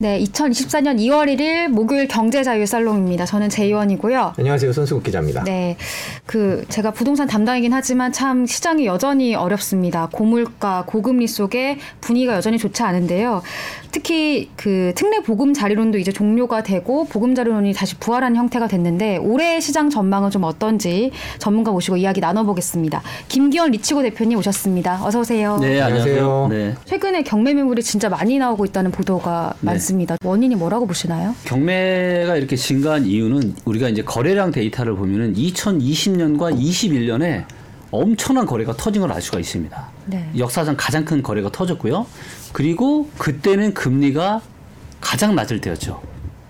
네, 2024년 2월 1일 목요일 경제자유살롱입니다. 저는 제이원이고요. 안녕하세요. 손수국 기자입니다. 네, 그 제가 부동산 담당이긴 하지만 참 시장이 여전히 어렵습니다. 고물가, 고금리 속에 분위기가 여전히 좋지 않은데요. 특히 그 특례 보금 자리론도 이제 종료가 되고 보금 자리론이 다시 부활하는 형태가 됐는데 올해 시장 전망은 좀 어떤지 전문가 모시고 이야기 나눠보겠습니다. 김기원 리치고 대표님 오셨습니다. 어서 오세요. 네, 안녕하세요. 안녕하세요. 네. 최근에 경매 매물이 진짜 많이 나오고 있다는 보도가 네. 많습니다. 원인이 뭐라고 보시나요? 경매가 이렇게 증가한 이유는 우리가 이제 거래량 데이터를 보면은 2020년과 21년에 엄청난 거래가 터진 걸 알 수가 있습니다. 네. 역사상 가장 큰 거래가 터졌고요. 그리고 그때는 금리가 가장 낮을 때였죠.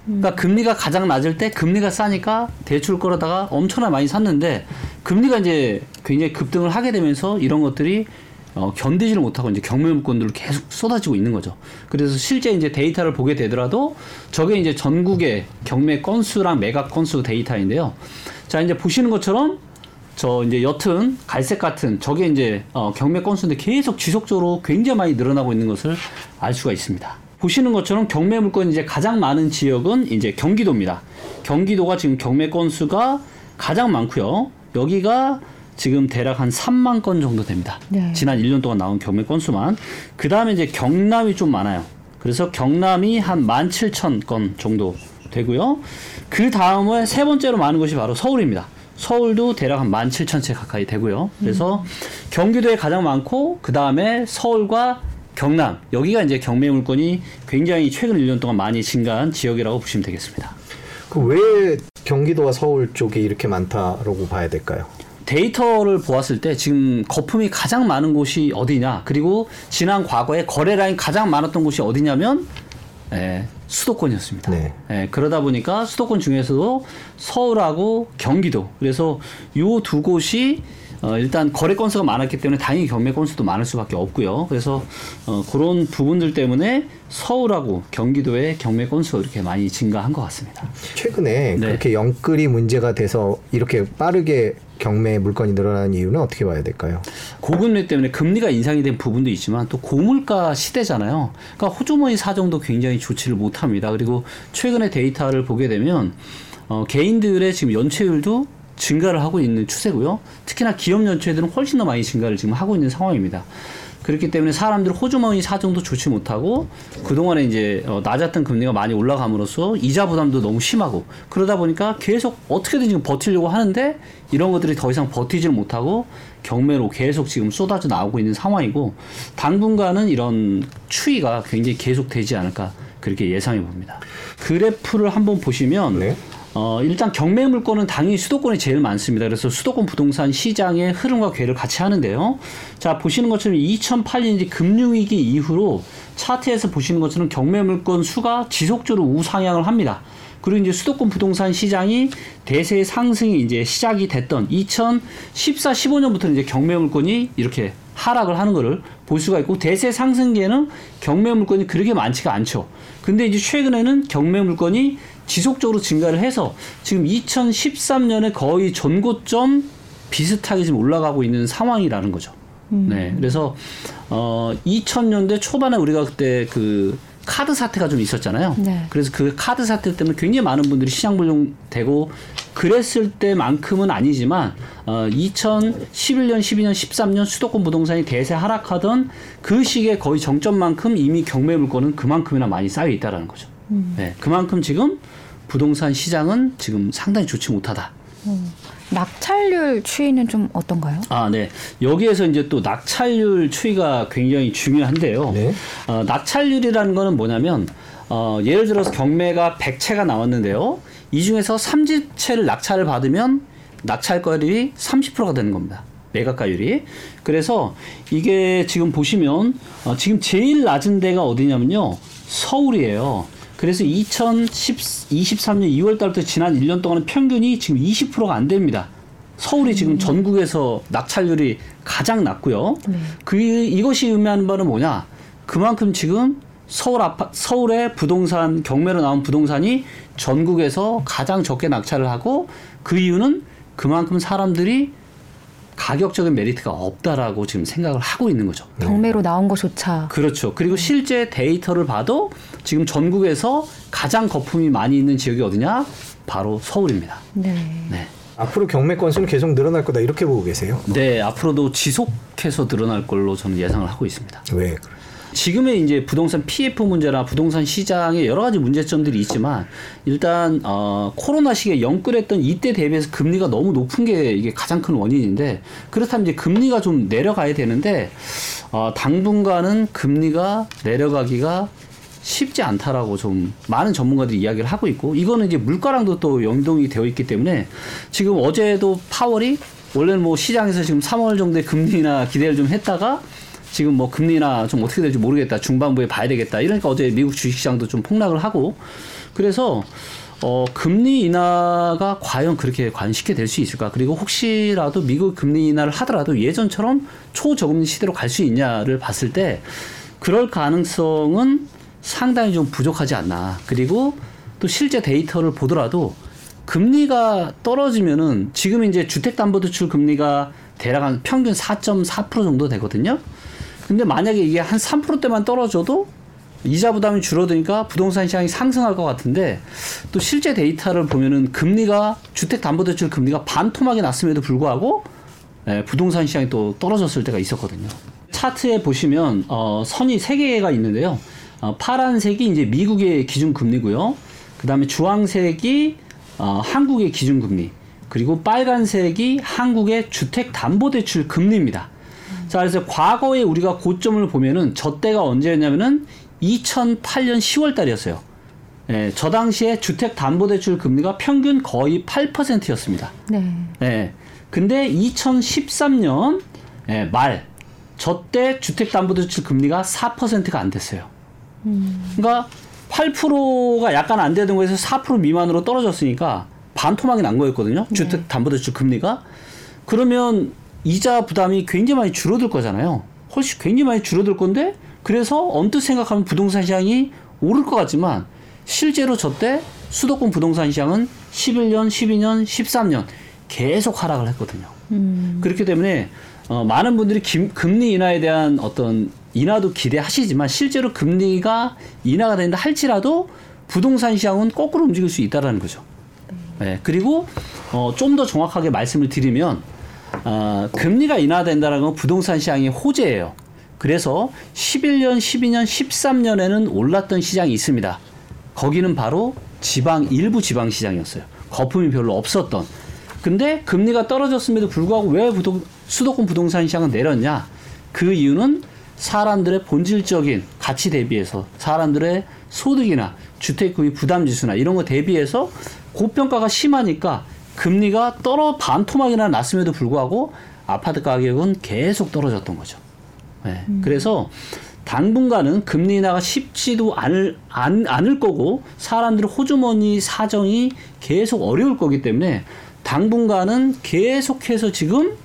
그러니까 금리가 가장 낮을 때 금리가 싸니까 대출 끌어다가 엄청나 많이 샀는데 금리가 이제 굉장히 급등을 하게 되면서 이런 것들이 어, 견디지를 못하고 이제 경매 물건들로 계속 쏟아지고 있는 거죠. 그래서 실제 이제 데이터를 보게 되더라도 저게 이제 전국의 경매 건수랑 매각 건수 데이터인데요. 자, 이제 보시는 것처럼 저 이제 옅은 갈색 같은 저게 이제 어, 경매 건수인데 계속 지속적으로 굉장히 많이 늘어나고 있는 것을 알 수가 있습니다. 보시는 것처럼 경매 물건이 이제 가장 많은 지역은 이제 경기도입니다. 경기도가 지금 경매 건수가 가장 많고요. 여기가 지금 대략 한 3만 건 정도 됩니다. 네. 지난 1년 동안 나온 경매 건수만. 그 다음에 이제 경남이 좀 많아요. 그래서 경남이 한 17,000건 정도 되고요. 그 다음에 세 번째로 많은 곳이 바로 서울입니다. 서울도 대략 한 17,000채 가까이 되고요. 그래서 경기도에 가장 많고 그 다음에 서울과 경남 여기가 이제 경매 물건이 굉장히 최근 1년 동안 많이 증가한 지역이라고 보시면 되겠습니다. 그 왜 경기도와 서울 쪽이 이렇게 많다라고 봐야 될까요? 데이터를 보았을 때 지금 거품이 가장 많은 곳이 어디냐 그리고 지난 과거에 거래량이 가장 많았던 곳이 어디냐면 예, 수도권이었습니다. 네. 예, 그러다 보니까 수도권 중에서도 서울하고 경기도 그래서 요 두 곳이 어, 일단 거래 건수가 많았기 때문에 당연히 경매 건수도 많을 수밖에 없고요. 그래서 어, 그런 부분들 때문에 서울하고 경기도의 경매 건수가 이렇게 많이 증가한 것 같습니다. 최근에 네. 그렇게 영끌이 문제가 돼서 이렇게 빠르게 경매 물건이 늘어나는 이유는 어떻게 봐야 될까요? 고금리 때문에 금리가 인상이 된 부분도 있지만 또 고물가 시대잖아요. 그러니까 호주머니 사정도 굉장히 좋지를 못합니다. 그리고 최근에 데이터를 보게 되면 어, 개인들의 지금 연체율도 증가를 하고 있는 추세고요. 특히나 기업 연체들은 훨씬 더 많이 증가를 지금 하고 있는 상황입니다. 그렇기 때문에 사람들 호주머니 사정도 좋지 못하고 그동안에 이제 어, 낮았던 금리가 많이 올라감으로써 이자 부담도 너무 심하고 그러다 보니까 계속 어떻게든 지금 버티려고 하는데 이런 것들이 더 이상 버티지를 못하고 경매로 계속 지금 쏟아져 나오고 있는 상황이고 당분간은 이런 추이가 굉장히 계속 되지 않을까 그렇게 예상해 봅니다. 그래프를 한번 보시면 네. 어, 일단 경매 물건은 당연히 수도권이 제일 많습니다. 그래서 수도권 부동산 시장의 흐름과 궤를 같이 하는데요. 자, 보시는 것처럼 2008년 금융위기 이후로 차트에서 보시는 것처럼 경매 물건 수가 지속적으로 우상향을 합니다. 그리고 이제 수도권 부동산 시장이 대세 상승이 이제 시작이 됐던 2014, 15년부터 이제 경매 물건이 이렇게 하락을 하는 것을 볼 수가 있고 대세 상승기에는 경매 물건이 그렇게 많지가 않죠. 근데 이제 최근에는 경매 물건이 지속적으로 증가를 해서 지금 2013년에 거의 전고점 비슷하게 지금 올라가고 있는 상황이라는 거죠. 네. 그래서 어 2000년대 초반에 우리가 그때 그 카드 사태가 좀 있었잖아요. 네. 그래서 그 카드 사태 때문에 굉장히 많은 분들이 시장 불용되고 그랬을 때만큼은 아니지만 어 2011년, 12년, 13년 수도권 부동산이 대세 하락하던 그 시기에 거의 정점만큼 이미 경매 물건은 그만큼이나 많이 쌓여 있다라는 거죠. 네. 그만큼 지금 부동산 시장은 지금 상당히 좋지 못하다. 낙찰률 추이는 좀 어떤가요? 아, 네. 여기에서 이제 또 낙찰률 추이가 굉장히 중요한데요. 네. 어, 낙찰률이라는 거는 뭐냐면, 어, 예를 들어서 경매가 100채가 나왔는데요. 이 중에서 30채를 낙찰을 받으면 낙찰가율이 30%가 되는 겁니다. 매각가율이. 그래서 이게 지금 보시면, 어, 지금 제일 낮은 데가 어디냐면요. 서울이에요. 그래서 2023년 2월 달부터 지난 1년 동안은 평균이 지금 20%가 안 됩니다. 서울이 지금 전국에서 낙찰률이 가장 낮고요. 네. 그 이것이 의미하는 바는 뭐냐? 그만큼 지금 서울 아파 서울의 부동산 경매로 나온 부동산이 전국에서 가장 적게 낙찰을 하고 그 이유는 그만큼 사람들이 가격적인 메리트가 없다라고 지금 생각을 하고 있는 거죠. 경매로 나온 것조차 그렇죠. 그리고 실제 데이터를 봐도 지금 전국에서 가장 거품이 많이 있는 지역이 어디냐? 바로 서울입니다. 네. 네. 앞으로 경매 건수는 계속 늘어날 거다 이렇게 보고 계세요. 네, 앞으로도 지속해서 늘어날 걸로 저는 예상을 하고 있습니다. 왜? 지금의 이제 부동산 PF 문제나 부동산 시장에 여러 가지 문제점들이 있지만 일단 어 코로나 시기에 영끌했던 이때 대비해서 금리가 너무 높은 게 이게 가장 큰 원인인데 그렇다면 이제 금리가 좀 내려가야 되는데 어 당분간은 금리가 내려가기가 쉽지 않다라고 좀 많은 전문가들이 이야기를 하고 있고 이거는 이제 물가랑도 또 연동이 되어 있기 때문에 지금 어제도 파월이 원래는 뭐 시장에서 지금 3월 정도의 금리나 기대를 좀 했다가 지금 뭐 금리나 좀 어떻게 될지 모르겠다. 중반부에 봐야 되겠다. 이러니까 어제 미국 주식시장도 좀 폭락을 하고. 그래서 어 금리 인하가 과연 그렇게 쉽게 될 수 있을까? 그리고 혹시라도 미국 금리 인하를 하더라도 예전처럼 초저금리 시대로 갈 수 있냐를 봤을 때 그럴 가능성은 상당히 좀 부족하지 않나. 그리고 또 실제 데이터를 보더라도 금리가 떨어지면은 지금 이제 주택담보대출 금리가 대략 한 평균 4.4% 정도 되거든요. 근데 만약에 이게 한 3%대만 떨어져도 이자 부담이 줄어드니까 부동산 시장이 상승할 것 같은데 또 실제 데이터를 보면은 금리가 주택담보대출 금리가 반토막이 났음에도 불구하고 예, 부동산 시장이 또 떨어졌을 때가 있었거든요. 차트에 보시면 어, 선이 세 개가 있는데요. 어, 파란색이 이제 미국의 기준 금리고요. 그다음에 주황색이 어, 한국의 기준 금리. 그리고 빨간색이 한국의 주택담보대출 금리입니다. 자, 그래서 과거에 우리가 고점을 보면은 저 때가 언제였냐면은 2008년 10월 달이었어요. 예, 저 당시에 주택담보대출 금리가 평균 거의 8%였습니다. 네. 예. 근데 2013년 예, 말, 저 때 주택담보대출 금리가 4%가 안 됐어요. 그러니까 8%가 약간 안 되던 거에서 4% 미만으로 떨어졌으니까 반토막이 난 거였거든요. 주택담보대출 금리가. 그러면 이자 부담이 굉장히 많이 줄어들 거잖아요. 훨씬 굉장히 많이 줄어들 건데 그래서 언뜻 생각하면 부동산 시장이 오를 것 같지만 실제로 저때 수도권 부동산 시장은 11년, 12년, 13년 계속 하락을 했거든요. 음. 그렇기 때문에 어, 많은 분들이 김, 금리 인하에 대한 어떤 인하도 기대하시지만 실제로 금리가 인하가 된다 할지라도 부동산 시장은 거꾸로 움직일 수 있다라는 거죠. 네, 그리고 어, 좀 더 정확하게 말씀을 드리면 어, 금리가 인하된다는 건 부동산 시장의 호재예요. 그래서 11년, 12년, 13년에는 올랐던 시장이 있습니다. 거기는 바로 지방 일부 지방 시장이었어요. 거품이 별로 없었던. 근데 금리가 떨어졌음에도 불구하고 왜 부동, 수도권 부동산 시장은 내렸냐? 그 이유는 사람들의 본질적인 가치 대비해서 사람들의 소득이나 주택 구입 부담 지수나 이런 거 대비해서 고평가가 심하니까 금리가 떨어 반토막이나 났음에도 불구하고 아파트 가격은 계속 떨어졌던 거죠. 네. 그래서 당분간은 금리 인하가 쉽지도 않을, 안, 않을 거고 사람들의 호주머니 사정이 계속 어려울 거기 때문에 당분간은 계속해서 지금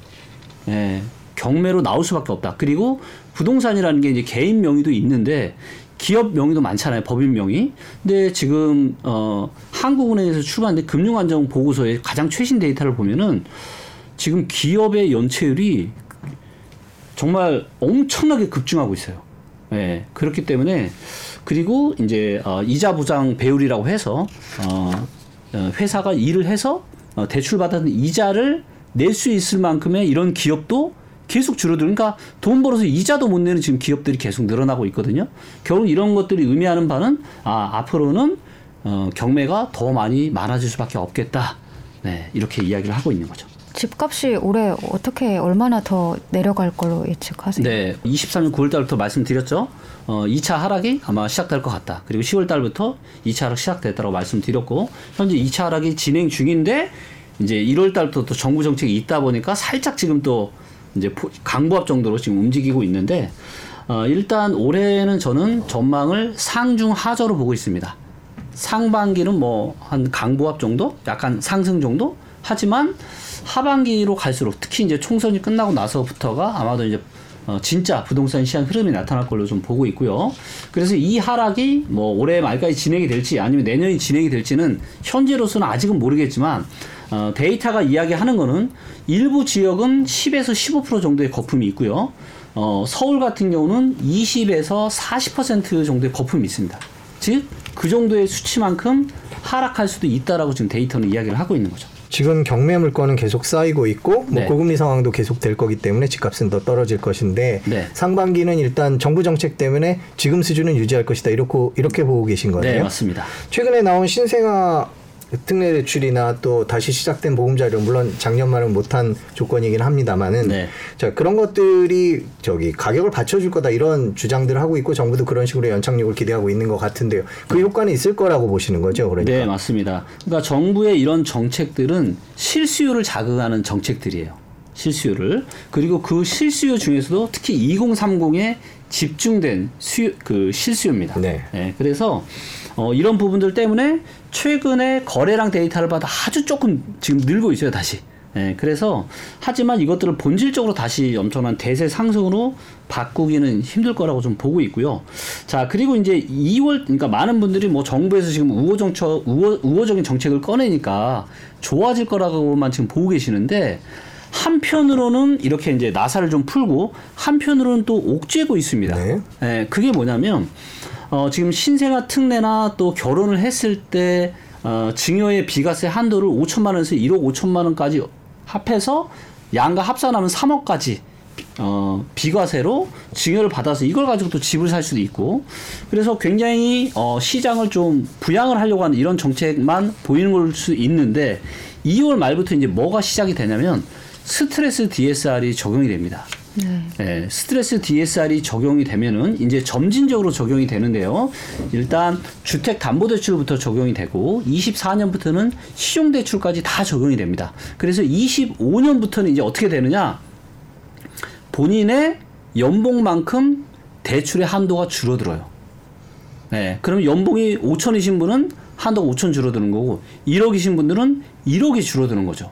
예, 경매로 나올 수밖에 없다. 그리고 부동산이라는 게 이제 개인 명의도 있는데 기업 명의도 많잖아요. 법인 명의. 근데 지금 어 한국은행에서 출간된 금융안정 보고서의 가장 최신 데이터를 보면은 지금 기업의 연체율이 정말 엄청나게 급증하고 있어요. 예. 그렇기 때문에 그리고 이제 어, 이자 부장 배율이라고 해서 어, 어, 회사가 일을 해서 어, 대출 받았는 이자를 낼 수 있을 만큼의 이런 기업도 계속 줄어들으니까 그러니까 돈 벌어서 이자도 못 내는 지금 기업들이 계속 늘어나고 있거든요. 결국 이런 것들이 의미하는 바는 아 앞으로는 어, 경매가 더 많이 많아질 수밖에 없겠다. 네 이렇게 이야기를 하고 있는 거죠. 집값이 올해 어떻게 얼마나 더 내려갈 걸로 예측하세요? 네, 23년 9월 달부터 말씀드렸죠. 어, 2차 하락이 아마 시작될 것 같다. 그리고 10월 달부터 2차 하락 시작됐다고 말씀드렸고 현재 2차 하락이 진행 중인데 이제 1월 달부터 또 정부 정책이 있다 보니까 살짝 지금 또 이제 포- 강보합 정도로 지금 움직이고 있는데 어, 일단 올해는 저는 전망을 상중 하저로 보고 있습니다. 상반기는 뭐 한 강보합 정도, 약간 상승 정도. 하지만 하반기로 갈수록 특히 이제 총선이 끝나고 나서부터가 아마도 이제 어, 진짜 부동산 시장 흐름이 나타날 걸로 좀 보고 있고요. 그래서 이 하락이 뭐 올해 말까지 진행이 될지 아니면 내년이 진행이 될지는 현재로서는 아직은 모르겠지만 어, 데이터가 이야기하는 거는 일부 지역은 10에서 15% 정도의 거품이 있고요. 어, 서울 같은 경우는 20에서 40% 정도의 거품이 있습니다. 즉, 그 정도의 수치만큼 하락할 수도 있다라고 지금 데이터는 이야기를 하고 있는 거죠. 지금 경매 물건은 계속 쌓이고 있고 뭐 네. 고금리 상황도 계속 될 거기 때문에 집값은 더 떨어질 것인데 네. 상반기는 일단 정부 정책 때문에 지금 수준은 유지할 것이다 이렇게 이렇게 보고 계신 거네요. 네, 맞습니다. 최근에 나온 신생아 특례 대출이나 또 다시 시작된 보금자료 물론 작년 말은 못한 조건이긴 합니다만은 네. 자 그런 것들이 저기 가격을 받쳐줄 거다 이런 주장들을 하고 있고 정부도 그런 식으로 연착륙을 기대하고 있는 것 같은데요. 그 효과는 있을 거라고 보시는 거죠, 그러니까. 네, 맞습니다. 그러니까 정부의 이런 정책들은 실수요를 자극하는 정책들이에요. 실수요를. 그리고 그 실수요 중에서도 특히 2030에 집중된 수요, 그 실수요입니다. 네. 그래서 어, 이런 부분들 때문에 최근에 거래량 데이터를 봐도 아주 조금 지금 늘고 있어요, 다시. 예, 그래서 하지만 이것들을 본질적으로 다시 엄청난 대세 상승으로 바꾸기는 힘들 거라고 좀 보고 있고요. 자, 그리고 이제 2월 그러니까 많은 분들이 뭐 정부에서 지금 우호 정策우호, 우호적인 정책을 꺼내니까 좋아질 거라고만 지금 보고 계시는데 한편으로는 이렇게 이제 나사를 좀 풀고 한편으로는 또 옥죄고 있습니다. 네. 예, 그게 뭐냐면 어, 지금 신생아 특례나 또 결혼을 했을 때 어, 증여의 비과세 한도를 5천만 원에서 1억 5천만 원까지 합해서 양가 합산하면 3억까지 어, 비과세로 증여를 받아서 이걸 가지고 또 집을 살 수도 있고 그래서 굉장히 어, 시장을 좀 부양을 하려고 하는 이런 정책만 보이는 걸 수 있는데 2월 말부터 이제 뭐가 시작이 되냐면 스트레스 DSR이 적용이 됩니다. 네. 예, 스트레스 DSR이 적용이 되면은 이제 점진적으로 적용이 되는데요. 일단 주택 담보 대출부터 적용이 되고 24년부터는 신용 대출까지 다 적용이 됩니다. 그래서 25년부터는 이제 어떻게 되느냐? 본인의 연봉만큼 대출의 한도가 줄어들어요. 네, 그럼 연봉이 5천이신 분은 한도가 5천 줄어드는 거고 1억이신 분들은 1억이 줄어드는 거죠.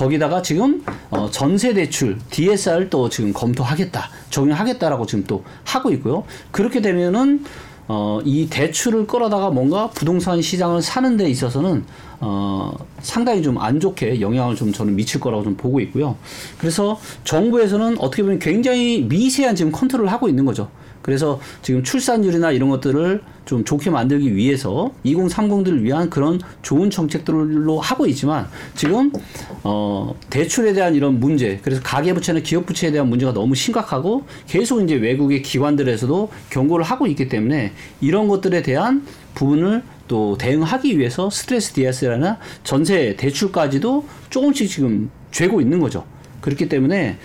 거기다가 지금 어, 전세 대출 DSR 또 지금 검토하겠다 적용하겠다라고 지금 또 하고 있고요. 그렇게 되면은 어, 이 대출을 끌어다가 뭔가 부동산 시장을 사는 데 있어서는 어, 상당히 좀 안 좋게 영향을 좀 저는 미칠 거라고 좀 보고 있고요. 그래서 정부에서는 어떻게 보면 굉장히 미세한 지금 컨트롤을 하고 있는 거죠. 그래서 지금 출산율이나 이런 것들을 좀 좋게 만들기 위해서 2030들을 위한 그런 좋은 정책들로 하고 있지만 지금 어 대출에 대한 이런 문제 그래서 가계 부채나 기업 부채에 대한 문제가 너무 심각하고 계속 이제 외국의 기관들에서도 경고를 하고 있기 때문에 이런 것들에 대한 부분을 또 대응하기 위해서 스트레스 DS라나 전세 대출까지도 조금씩 지금 죄고 있는 거죠. 그렇기 때문에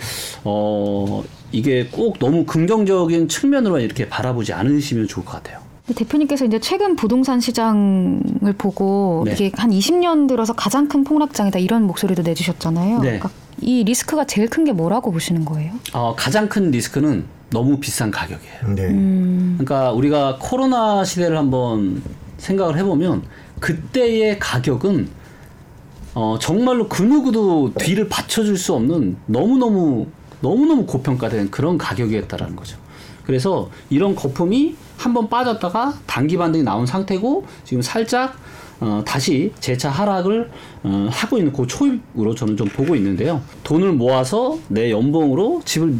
어 이게 꼭 너무 긍정적인 측면으로 이렇게 바라보지 않으시면 좋을 것 같아요. 대표님께서 이제 최근 부동산 시장을 보고 네. 이게 한 20년 들어서 가장 큰 폭락장이다 이런 목소리도 내주셨잖아요. 네. 그러니까 이 리스크가 제일 큰 게 뭐라고 보시는 거예요? 어, 가장 큰 리스크는 너무 비싼 가격이에요. 네. 음, 그러니까 우리가 코로나 시대를 한번 생각을 해보면 그때의 가격은 어, 정말로 그 누구도 뒤를 받쳐줄 수 없는 너무너무 너무너무 고평가된 그런 가격이었다라는 거죠. 그래서 이런 거품이 한번 빠졌다가 단기 반등이 나온 상태고 지금 살짝 어, 다시 재차 하락을 어, 하고 있는 그 초입으로 저는 좀 보고 있는데요. 돈을 모아서 내 연봉으로 집을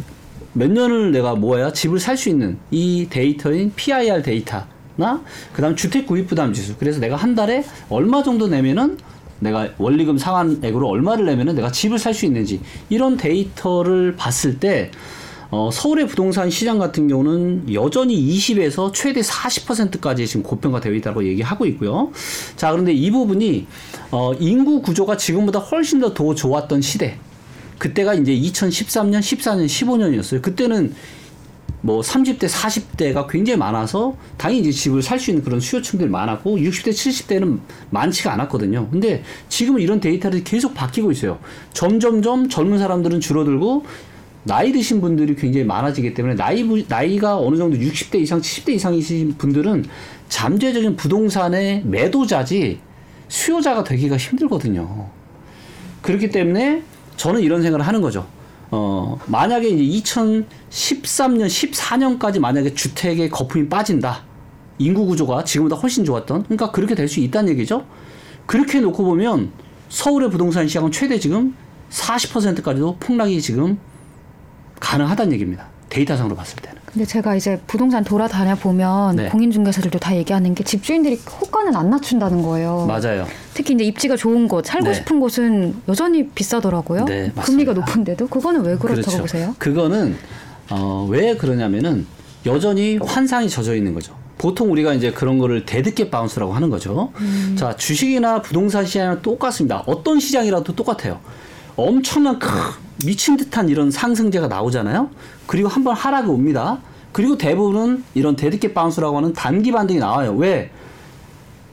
몇 년을 내가 모아야 집을 살 수 있는 이 데이터인 PIR 데이터 나 그다음 주택 구입 부담 지수. 그래서 내가 한 달에 얼마 정도 내면은 내가 원리금 상환액으로 얼마를 내면은 내가 집을 살 수 있는지 이런 데이터를 봤을 때 어, 서울의 부동산 시장 같은 경우는 여전히 20에서 최대 40%까지 지금 고평가되어 있다고 얘기하고 있고요. 자, 그런데 이 부분이 어, 인구 구조가 지금보다 훨씬 더 더 좋았던 시대. 그때가 이제 2013년, 14년, 15년이었어요. 그때는 뭐 30대, 40대가 굉장히 많아서 당연히 이제 집을 살 수 있는 그런 수요층들이 많았고 60대, 70대는 많지가 않았거든요. 근데 지금은 이런 데이터들이 계속 바뀌고 있어요. 점점점 젊은 사람들은 줄어들고 나이 드신 분들이 굉장히 많아지기 때문에 나이 부- 나이가 어느 정도 60대 이상, 70대 이상이신 분들은 잠재적인 부동산의 매도자지 수요자가 되기가 힘들거든요. 그렇기 때문에 저는 이런 생각을 하는 거죠. 어, 만약에 이제 2013년, 14년까지 만약에 주택의 거품이 빠진다. 인구 구조가 지금보다 훨씬 좋았던. 그러니까 그렇게 될 수 있다는 얘기죠. 그렇게 놓고 보면 서울의 부동산 시장은 최대 지금 40%까지도 폭락이 지금 가능하다는 얘기입니다. 데이터상으로 봤을 때는. 근데 제가 이제 부동산 돌아다녀 보면 네. 공인중개사들도 다 얘기하는 게 집주인들이 호가는 안 낮춘다는 거예요. 맞아요. 특히 이제 입지가 좋은 곳, 살고 네. 싶은 곳은 여전히 비싸더라고요. 네. 금리가 높은데도 그거는 왜 그렇다고 보세요? 그거는 어, 왜 그러냐면은 여전히 환상에 젖어 있는 거죠. 보통 우리가 이제 그런 거를 dead cat bounce라고 하는 거죠. 음. 자, 주식이나 부동산 시장은 똑같습니다. 어떤 시장이라도 똑같아요. 엄청난 크, 미친 듯한 이런 상승제가 나오잖아요. 그리고 한번 하락이 옵니다. 그리고 대부분은 이런 대드게 바운스라고 하는 단기 반등이 나와요. 왜?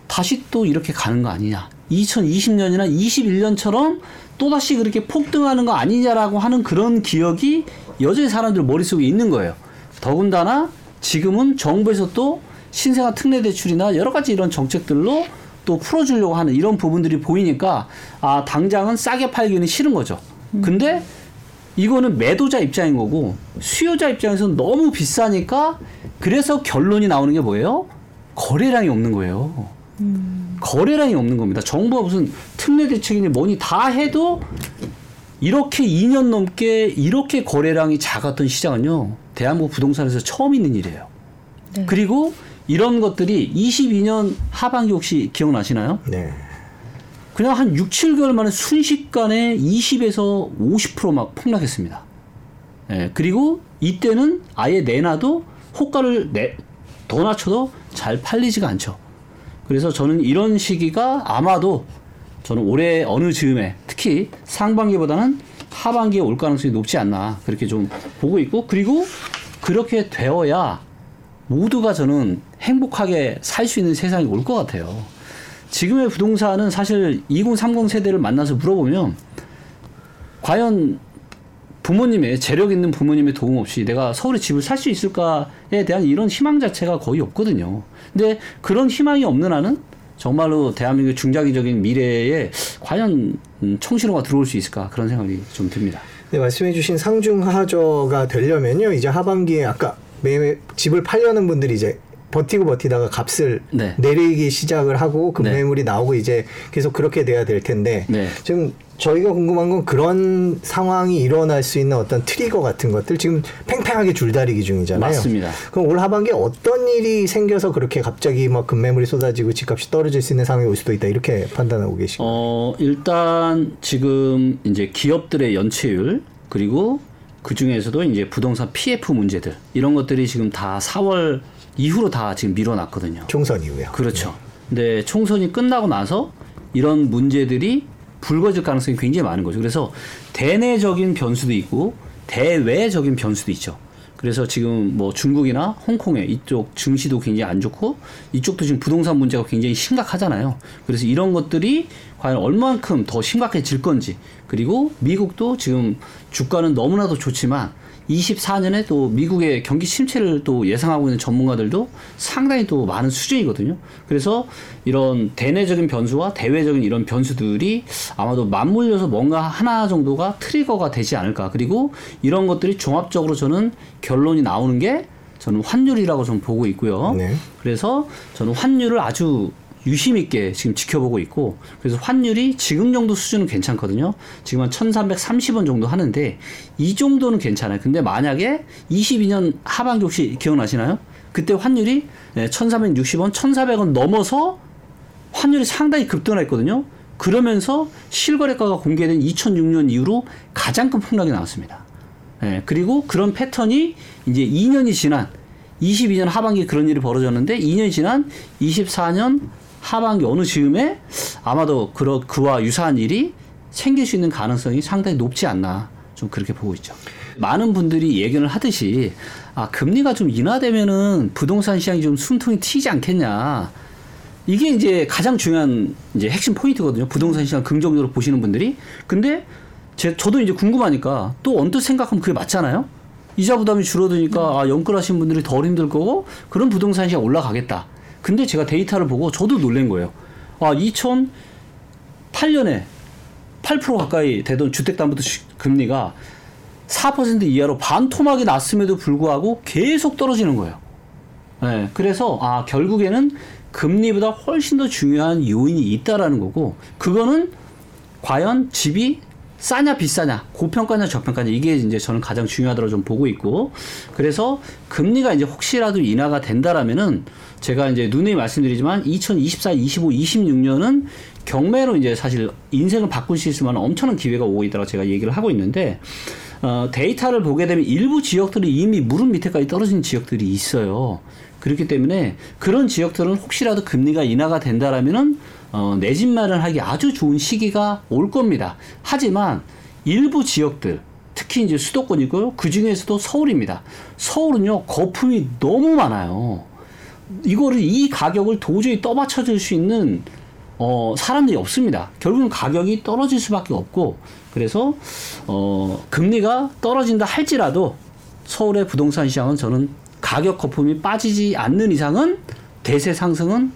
다시 또 이렇게 가는 거 아니냐. 2020년이나 21년처럼 또다시 그렇게 폭등하는 거 아니냐라고 하는 그런 기억이 여전히 사람들 머릿속에 있는 거예요. 더군다나 지금은 정부에서 또 신생아 특례 대출이나 여러 가지 이런 정책들로 또 풀어주려고 하는 이런 부분들이 보이니까 아, 당장은 싸게 팔기는 싫은 거죠. 근데 이거는 매도자 입장인 거고 수요자 입장에서는 너무 비싸니까 그래서 결론이 나오는 게 뭐예요? 거래량이 없는 거예요. 거래량이 없는 겁니다. 정부가 무슨 특례 대책이니 뭐니 다 해도 이렇게 2년 넘게 이렇게 거래량이 작았던 시장은요. 대한민국 부동산에서 처음 있는 일이에요. 네. 그리고 이런 것들이 22년 하반기 혹시 기억나시나요? 네. 그냥 한 6, 7개월 만에 순식간에 20에서 50%막 폭락했습니다. 예, 그리고 이때는 아예 내놔도 호가를 내, 더 낮춰도 잘 팔리지가 않죠. 그래서 저는 이런 시기가 아마도 저는 올해 어느 즈음에 특히 상반기보다는 하반기에 올 가능성이 높지 않나 그렇게 좀 보고 있고 그리고 그렇게 되어야 모두가 저는 행복하게 살 수 있는 세상이 올 것 같아요. 지금의 부동산은 사실 2030 세대를 만나서 물어보면 과연 부모님의 재력 있는 부모님의 도움 없이 내가 서울에 집을 살 수 있을까에 대한 이런 희망 자체가 거의 없거든요. 근데 그런 희망이 없는 한은 정말로 대한민국의 중장기적인 미래에 과연 음, 청신호가 들어올 수 있을까 그런 생각이 좀 듭니다. 네, 말씀해주신 상중하저가 되려면요, 이제 하반기에 아까 매 집을 팔려는 분들이 이제 버티고 버티다가 값을 네. 내리기 시작을 하고 급매물이 나오고 이제 계속 그렇게 돼야 될 텐데 네. 지금 저희가 궁금한 건 그런 상황이 일어날 수 있는 어떤 트리거 같은 것들 지금 팽팽하게 줄다리기 중이잖아요. 맞습니다. 그럼 올 하반기에 어떤 일이 생겨서 그렇게 갑자기 막 급매물이 쏟아지고 집값이 떨어질 수 있는 상황이 올 수도 있다 이렇게 판단하고 계시고 어, 일단 지금 이제 기업들의 연체율 그리고 그 중에서도 이제 부동산 PF 문제들 이런 것들이 지금 다 4월 이후로 다 지금 밀어놨거든요. 총선 이후요. 그렇죠. 근데 총선이 끝나고 나서 이런 문제들이 불거질 가능성이 굉장히 많은 거죠. 그래서 대내적인 변수도 있고 대외적인 변수도 있죠. 그래서 지금 뭐 중국이나 홍콩에 이쪽 증시도 굉장히 안 좋고 이쪽도 지금 부동산 문제가 굉장히 심각하잖아요. 그래서 이런 것들이 과연 얼만큼 더 심각해질 건지 그리고 미국도 지금 주가는 너무나도 좋지만 24년에 또 미국의 경기 침체를 또 예상하고 있는 전문가들도 상당히 또 많은 수준이거든요. 그래서 이런 대내적인 변수와 대외적인 이런 변수들이 아마도 맞물려서 뭔가 하나 정도가 트리거가 되지 않을까. 그리고 이런 것들이 종합적으로 저는 결론이 나오는 게 저는 환율이라고 좀 보고 있고요. 네. 그래서 저는 환율을 아주 유심 있게 지금 지켜보고 있고 그래서 환율이 지금 정도 수준은 괜찮거든요. 지금 한 1330원 정도 하는데 이 정도는 괜찮아요. 근데 만약에 22년 하반기 혹시 기억나시나요? 그때 환율이 1360원, 1400원 넘어서 환율이 상당히 급등했거든요. 그러면서 실거래가가 공개된 2006년 이후로 가장 큰 폭락이 나왔습니다. 예, 그리고 그런 패턴이 이제 2년이 지난 22년 하반기에 그런 일이 벌어졌는데 2년이 지난 24년 하반기 어느 즈음에 아마도 그러, 그와 유사한 일이 생길 수 있는 가능성이 상당히 높지 않나 좀 그렇게 보고 있죠. 많은 분들이 예견을 하듯이 아 금리가 좀 인하되면은 부동산 시장이 좀 숨통이 트이지 않겠냐. 이게 이제 가장 중요한 이제 핵심 포인트거든요. 부동산 시장 긍정적으로 보시는 분들이. 근데 제 저도 이제 궁금하니까 또 언뜻 생각하면 그게 맞잖아요. 이자 부담이 줄어드니까 아 연끌하신 분들이 덜 힘들 거고 그런 부동산 시장 올라가겠다. 근데 제가 데이터를 보고 저도 놀란 거예요. 아 2008년에 8% 가까이 되던 주택담보대 금리가 4% 이하로 반토막이 났음에도 불구하고 계속 떨어지는 거예요. 네, 그래서 아 결국에는 금리보다 훨씬 더 중요한 요인이 있다라는 거고 그거는 과연 집이 싸냐 비싸냐 고평가냐 저평가냐 이게 이제 저는 가장 중요하다고 좀 보고 있고 그래서 금리가 이제 혹시라도 인하가 된다라면은 제가 이제 누누이 말씀드리지만 2024, 25, 26년은 경매로 이제 사실 인생을 바꿀 수 있을 만한 엄청난 기회가 오고 있다고 제가 얘기를 하고 있는데 어, 데이터를 보게 되면 일부 지역들이 이미 무릎 밑에까지 떨어진 지역들이 있어요. 그렇기 때문에 그런 지역들은 혹시라도 금리가 인하가 된다라면은 어, 내 집 마련하기 아주 좋은 시기가 올 겁니다. 하지만 일부 지역들 특히 이제 수도권이고요. 그 중에서도 서울입니다. 서울은요 거품이 너무 많아요. 이거를 이 가격을 도저히 떠받쳐줄 수 있는 어, 사람들이 없습니다. 결국은 가격이 떨어질 수밖에 없고 그래서 어, 금리가 떨어진다 할지라도 서울의 부동산 시장은 저는 가격 거품이 빠지지 않는 이상은 대세 상승은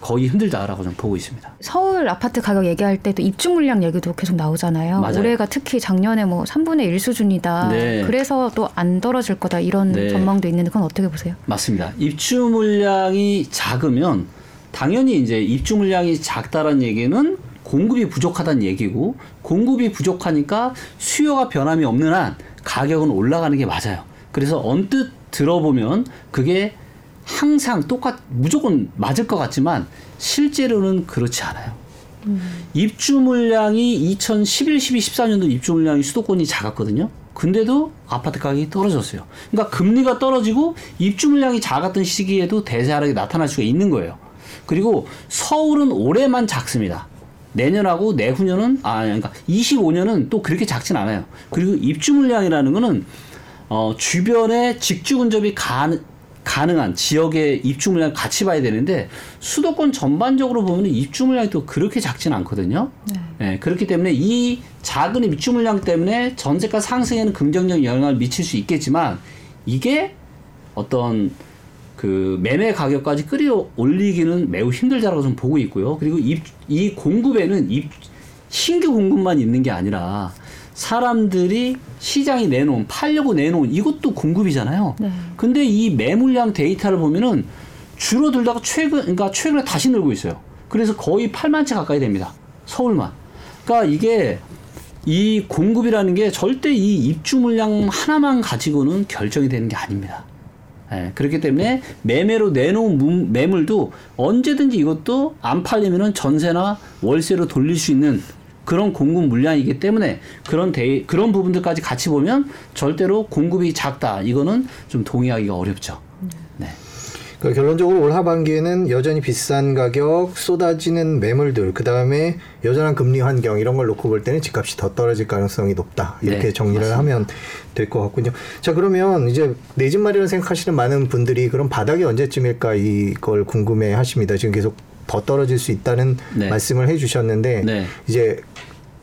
거의 힘들다라고 좀 보고 있습니다. 서울 아파트 가격 얘기할 때도 입주 물량 얘기도 계속 나오잖아요. 맞아요. 올해가 특히 작년에 뭐 3분의 1 수준이다. 네. 그래서 또 안 떨어질 거다 이런 네. 전망도 있는데 그건 어떻게 보세요? 맞습니다. 입주 물량이 작으면 당연히 이제 입주 물량이 작다는 얘기는 공급이 부족하다는 얘기고 공급이 부족하니까 수요가 변함이 없는 한 가격은 올라가는 게 맞아요. 그래서 언뜻 들어보면 그게 항상 똑같 무조건 맞을 것 같지만 실제로는 그렇지 않아요. 입주 물량이 2011, 12, 14년도 입주 물량이 수도권이 작았거든요. 근데도 아파트 가격이 떨어졌어요. 그러니까 금리가 떨어지고 입주 물량이 작았던 시기에도 대세 하락이 나타날 수가 있는 거예요. 그리고 서울은 올해만 작습니다. 내년하고 내후년은 아 그러니까 25년은 또 그렇게 작진 않아요. 그리고 입주 물량이라는 거는 어 주변에 직주 근접이 가능 가능한 지역의 입주 물량 같이 봐야 되는데 수도권 전반적으로 보면 입주 물량이 또 그렇게 작진 않거든요. 네, 그렇기 때문에 이 작은 입주 물량 때문에 전세가 상승에는 긍정적 영향을 미칠 수 있겠지만 이게 어떤 그 매매 가격까지 끌어 올리기는 매우 힘들다라고 좀 보고 있고요. 그리고 입, 이 공급에는 입, 신규 공급만 있는 게 아니라 사람들이 시장이 내놓은 팔려고 내놓은 이것도 공급이잖아요. 네. 근데 이 매물량 데이터를 보면은 줄어들다가 최근 그러니까 최근에 다시 늘고 있어요. 그래서 거의 8만 채 가까이 됩니다. 서울만. 그러니까 이게 이 공급이라는 게 절대 이 입주 물량 하나만 가지고는 결정이 되는 게 아닙니다. 예, 그렇기 때문에 매매로 내놓은 문- 매물도 언제든지 이것도 안 팔리면은 전세나 월세로 돌릴 수 있는 그런 공급 물량이기 때문에 그런 데 그런 부분들까지 같이 보면 절대로 공급이 작다 이거는 좀 동의하기가 어렵죠. 네. 그러니까 결론적으로 올 하반기에는 여전히 비싼 가격, 쏟아지는 매물들, 그 다음에 여전한 금리 환경 이런 걸 놓고 볼 때는 집값이 더 떨어질 가능성이 높다. 이렇게 네, 정리를 맞습니다. 하면 될 것 같군요. 자, 그러면 이제 내 집 마련을 생각하시는 많은 분들이 그럼 바닥이 언제쯤일까 이걸 궁금해 하십니다. 지금 계속 더 떨어질 수 있다는 네. 말씀을 해 주셨는데 네. 이제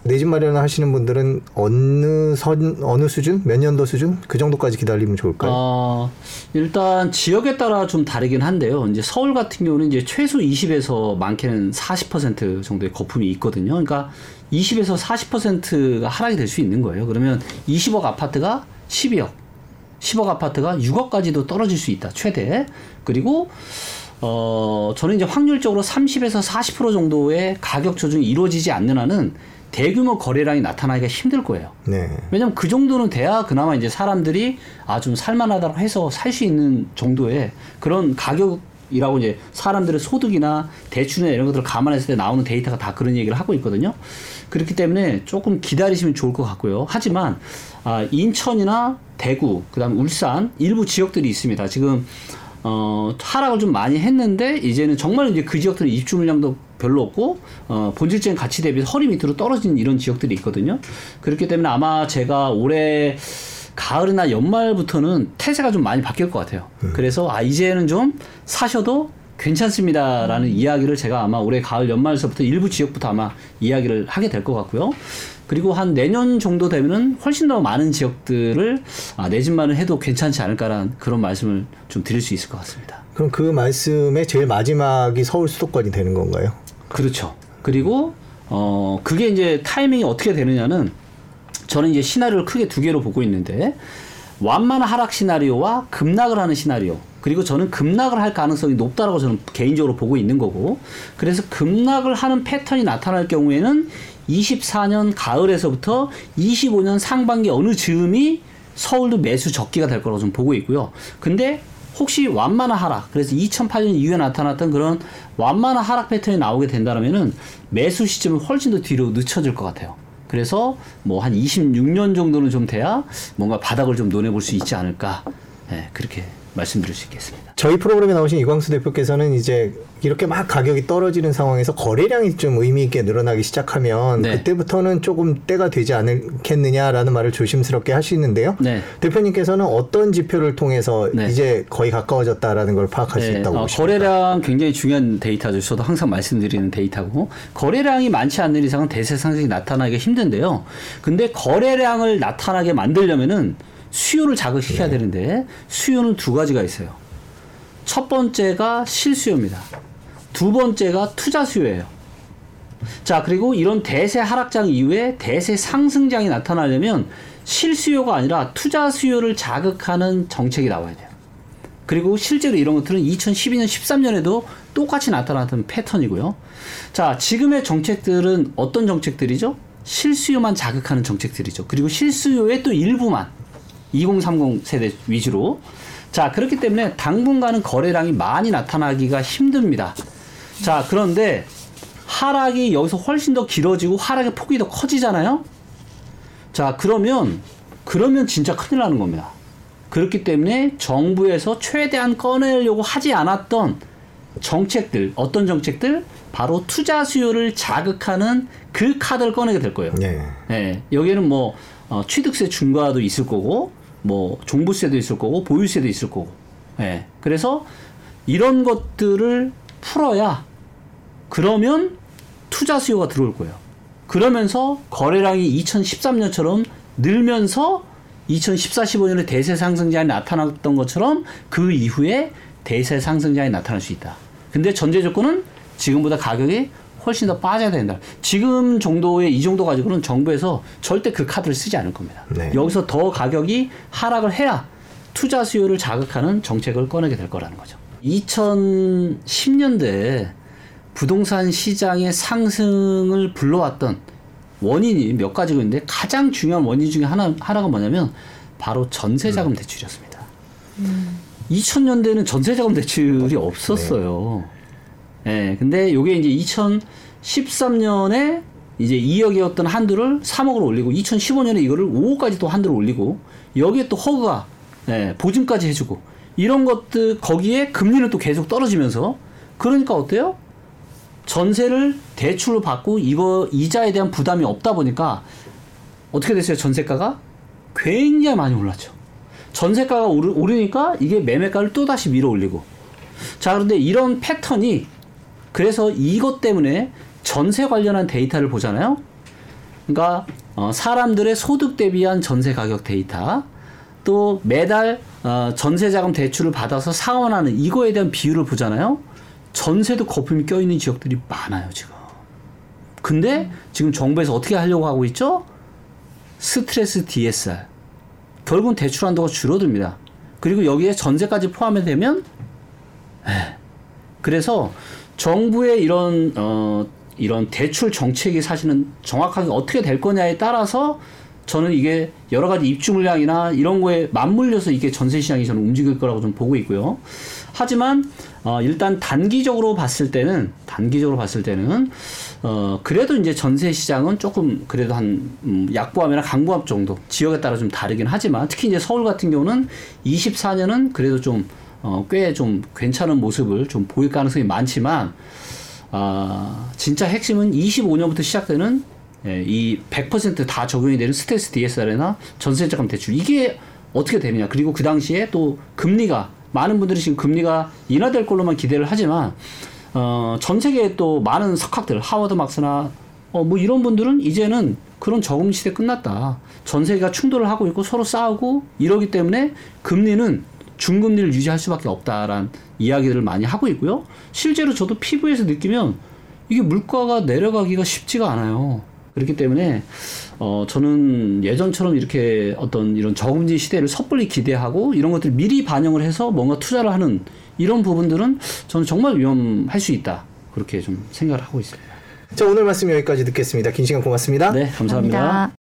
내 집 마련을 하시는 분들은 어느 선 어느 수준 몇 년도 수준 그 정도까지 기다리면 좋을까요? 어, 일단 지역에 따라 좀 다르긴 한데요. 이제 서울 같은 경우는 이제 최소 20에서 많게는 40% 정도의 거품이 있거든요. 그러니까 20에서 40%가 하락이 될 수 있는 거예요. 그러면 20억 아파트가 12억, 10억 아파트가 6억까지도 떨어질 수 있다. 최대. 그리고 어, 저는 이제 확률적으로 30에서 40% 정도의 가격 조정이 이루어지지 않는 한은 대규모 거래량이 나타나기가 힘들 거예요. 네. 왜냐면 그 정도는 돼야 그나마 이제 사람들이 아 좀 살만하다고 해서 살 수 있는 정도의 그런 가격이라고 이제 사람들의 소득이나 대출이나 이런 것들을 감안했을 때 나오는 데이터가 다 그런 얘기를 하고 있거든요. 그렇기 때문에 조금 기다리시면 좋을 것 같고요. 하지만 아 인천이나 대구, 그다음 울산 일부 지역들이 있습니다. 지금 어, 하락을 좀 많이 했는데 이제는 정말 이제 그 지역들은 입주 물량도 별로 없고 어, 본질적인 가치 대비 허리 밑으로 떨어진 이런 지역들이 있거든요. 그렇기 때문에 아마 제가 올해 가을이나 연말부터는 태세가 좀 많이 바뀔 것 같아요. 그래서 아 이제는 좀 사셔도 괜찮습니다라는 이야기를 제가 아마 올해 가을 연말서부터 일부 지역부터 아마 이야기를 하게 될 것 같고요. 그리고 한 내년 정도 되면은 훨씬 더 많은 지역들을 아, 내 집만은 해도 괜찮지 않을까라는 그런 말씀을 좀 드릴 수 있을 것 같습니다. 그럼 그 말씀의 제일 마지막이 서울 수도권이 되는 건가요? 그렇죠. 그리고 어 그게 이제 타이밍이 어떻게 되느냐는 저는 이제 시나리오를 크게 두 개로 보고 있는데 완만한 하락 시나리오와 급락을 하는 시나리오. 그리고 저는 급락을 할 가능성이 높다라고 저는 개인적으로 보고 있는 거고. 그래서 급락을 하는 패턴이 나타날 경우에는 24년 가을에서부터 25년 상반기 어느 즈음이 서울도 매수 적기가 될 거라고 좀 보고 있고요. 근데 혹시 완만한 하락, 그래서 2008년 이후에 나타났던 그런 완만한 하락 패턴이 나오게 된다면은 매수 시점이 훨씬 더 뒤로 늦춰질 것 같아요. 그래서 뭐 한 26년 정도는 좀 돼야 뭔가 바닥을 좀 논해볼 수 있지 않을까. 예, 그렇게 말씀드릴 수 있겠습니다. 저희 프로그램에 나오신 이광수 대표께서는 이제 이렇게 막 가격이 떨어지는 상황에서 거래량이 좀 의미 있게 늘어나기 시작하면 네. 그때부터는 조금 때가 되지 않겠느냐라는 말을 조심스럽게 하시는데요. 네. 대표님께서는 어떤 지표를 통해서 네. 이제 거의 가까워졌다라는 걸 파악할 수 네, 있다고 어, 보십니까? 거래량 굉장히 중요한 데이터죠. 저도 항상 말씀드리는 데이터고 거래량이 많지 않는 이상은 대세 상승이 나타나기가 힘든데요. 근데 거래량을 나타나게 만들려면은 수요를 자극시켜야 네. 되는데 수요는 두 가지가 있어요. 첫 번째가 실수요입니다. 두 번째가 투자 수요예요. 자, 그리고 이런 대세 하락장 이후에 대세 상승장이 나타나려면 실수요가 아니라 투자 수요를 자극하는 정책이 나와야 돼요. 그리고 실제로 이런 것들은 2012년, 13년에도 똑같이 나타났던 패턴이고요. 자, 지금의 정책들은 어떤 정책들이죠? 실수요만 자극하는 정책들이죠. 그리고 실수요의 또 일부만 2030 세대 위주로. 자, 그렇기 때문에 당분간은 거래량이 많이 나타나기가 힘듭니다. 자, 그런데 하락이 여기서 훨씬 더 길어지고 하락의 폭이 더 커지잖아요? 자, 그러면, 그러면 진짜 큰일 나는 겁니다. 그렇기 때문에 정부에서 최대한 꺼내려고 하지 않았던 정책들, 어떤 정책들? 바로 투자 수요를 자극하는 그 카드를 꺼내게 될 거예요. 네. 예, 여기에는 뭐 어, 취득세 중과도 있을 거고, 뭐 종부세도 있을 거고, 보유세도 있을 거고. 예, 그래서 이런 것들을 풀어야 그러면 투자 수요가 들어올 거예요. 그러면서 거래량이 2013년처럼 늘면서 2014, 15년에 대세 상승장이 나타났던 것처럼 그 이후에 대세 상승장이 나타날 수 있다. 근데 전제 조건은 지금보다 가격이 훨씬 더 빠져야 된다. 지금 정도의 이 정도 가지고는 정부에서 절대 그 카드를 쓰지 않을 겁니다. 네. 여기서 더 가격이 하락을 해야 투자 수요를 자극하는 정책을 꺼내게 될 거라는 거죠. 2010년대에 부동산 시장의 상승을 불러왔던 원인이 몇 가지가 있는데 가장 중요한 원인 중에 하나, 하나가 뭐냐면 바로 전세자금 대출이었습니다. 2000년대에는 전세자금 대출이 없었어요. 예, 근데 요게 이제 2013년에 이제 2억이었던 한도를 3억으로 올리고 2015년에 이거를 5억까지 또 한도를 올리고 여기에 또 허그가 예, 보증까지 해주고 이런 것들 거기에 금리는 또 계속 떨어지면서 그러니까 어때요? 전세를 대출로 받고 이거 이자에 대한 부담이 없다 보니까 어떻게 됐어요? 전세가가 굉장히 많이 올랐죠. 전세가가 오르, 오르니까 이게 매매가를 또 다시 밀어 올리고 자 그런데 이런 패턴이 그래서 이것 때문에 전세 관련한 데이터를 보잖아요. 그러니까 어, 사람들의 소득 대비한 전세 가격 데이터 또 매달 어, 전세 자금 대출을 받아서 상환하는 이거에 대한 비율을 보잖아요. 전세도 거품이 껴있는 지역들이 많아요 지금. 근데 지금 정부에서 어떻게 하려고 하고 있죠? 스트레스 DSR. 결국은 대출 한도가 줄어듭니다. 그리고 여기에 전세까지 포함이 되면 에, 그래서 정부의 이런 어 이런 대출 정책이 사실은 정확하게 어떻게 될 거냐에 따라서 저는 이게 여러 가지 입주 물량이나 이런 거에 맞물려서 이게 전세 시장이 저는 움직일 거라고 좀 보고 있고요. 하지만 어 일단 단기적으로 봤을 때는 단기적으로 봤을 때는 어 그래도 이제 전세 시장은 조금 그래도 한 음, 약보합이나 강보합 정도 지역에 따라 좀 다르긴 하지만 특히 이제 서울 같은 경우는 24년은 그래도 좀 어, 꽤 좀 괜찮은 모습을 좀 보일 가능성이 많지만 아, 진짜 핵심은 25년부터 시작되는 예, 이 100%다 적용이 되는 스트레스 DSR이나 전세자금 대출 이게 어떻게 되느냐 그리고 그 당시에 또 금리가 많은 분들이 지금 금리가 인하될 걸로만 기대를 하지만 어, 전 세계에 또 많은 석학들 하워드 막스나 어, 뭐 이런 분들은 이제는 그런 저금 시대 끝났다. 전 세계가 충돌을 하고 있고 서로 싸우고 이러기 때문에 금리는 중금리를 유지할 수밖에 없다라는 이야기들을 많이 하고 있고요. 실제로 저도 피부에서 느끼면 이게 물가가 내려가기가 쉽지가 않아요. 그렇기 때문에 어 저는 예전처럼 이렇게 어떤 이런 저금리 시대를 섣불리 기대하고 이런 것들 미리 반영을 해서 뭔가 투자를 하는 이런 부분들은 저는 정말 위험할 수 있다 그렇게 좀 생각을 하고 있습니다. 자 오늘 말씀 여기까지 듣겠습니다. 긴 시간 고맙습니다. 네, 감사합니다. 감사합니다.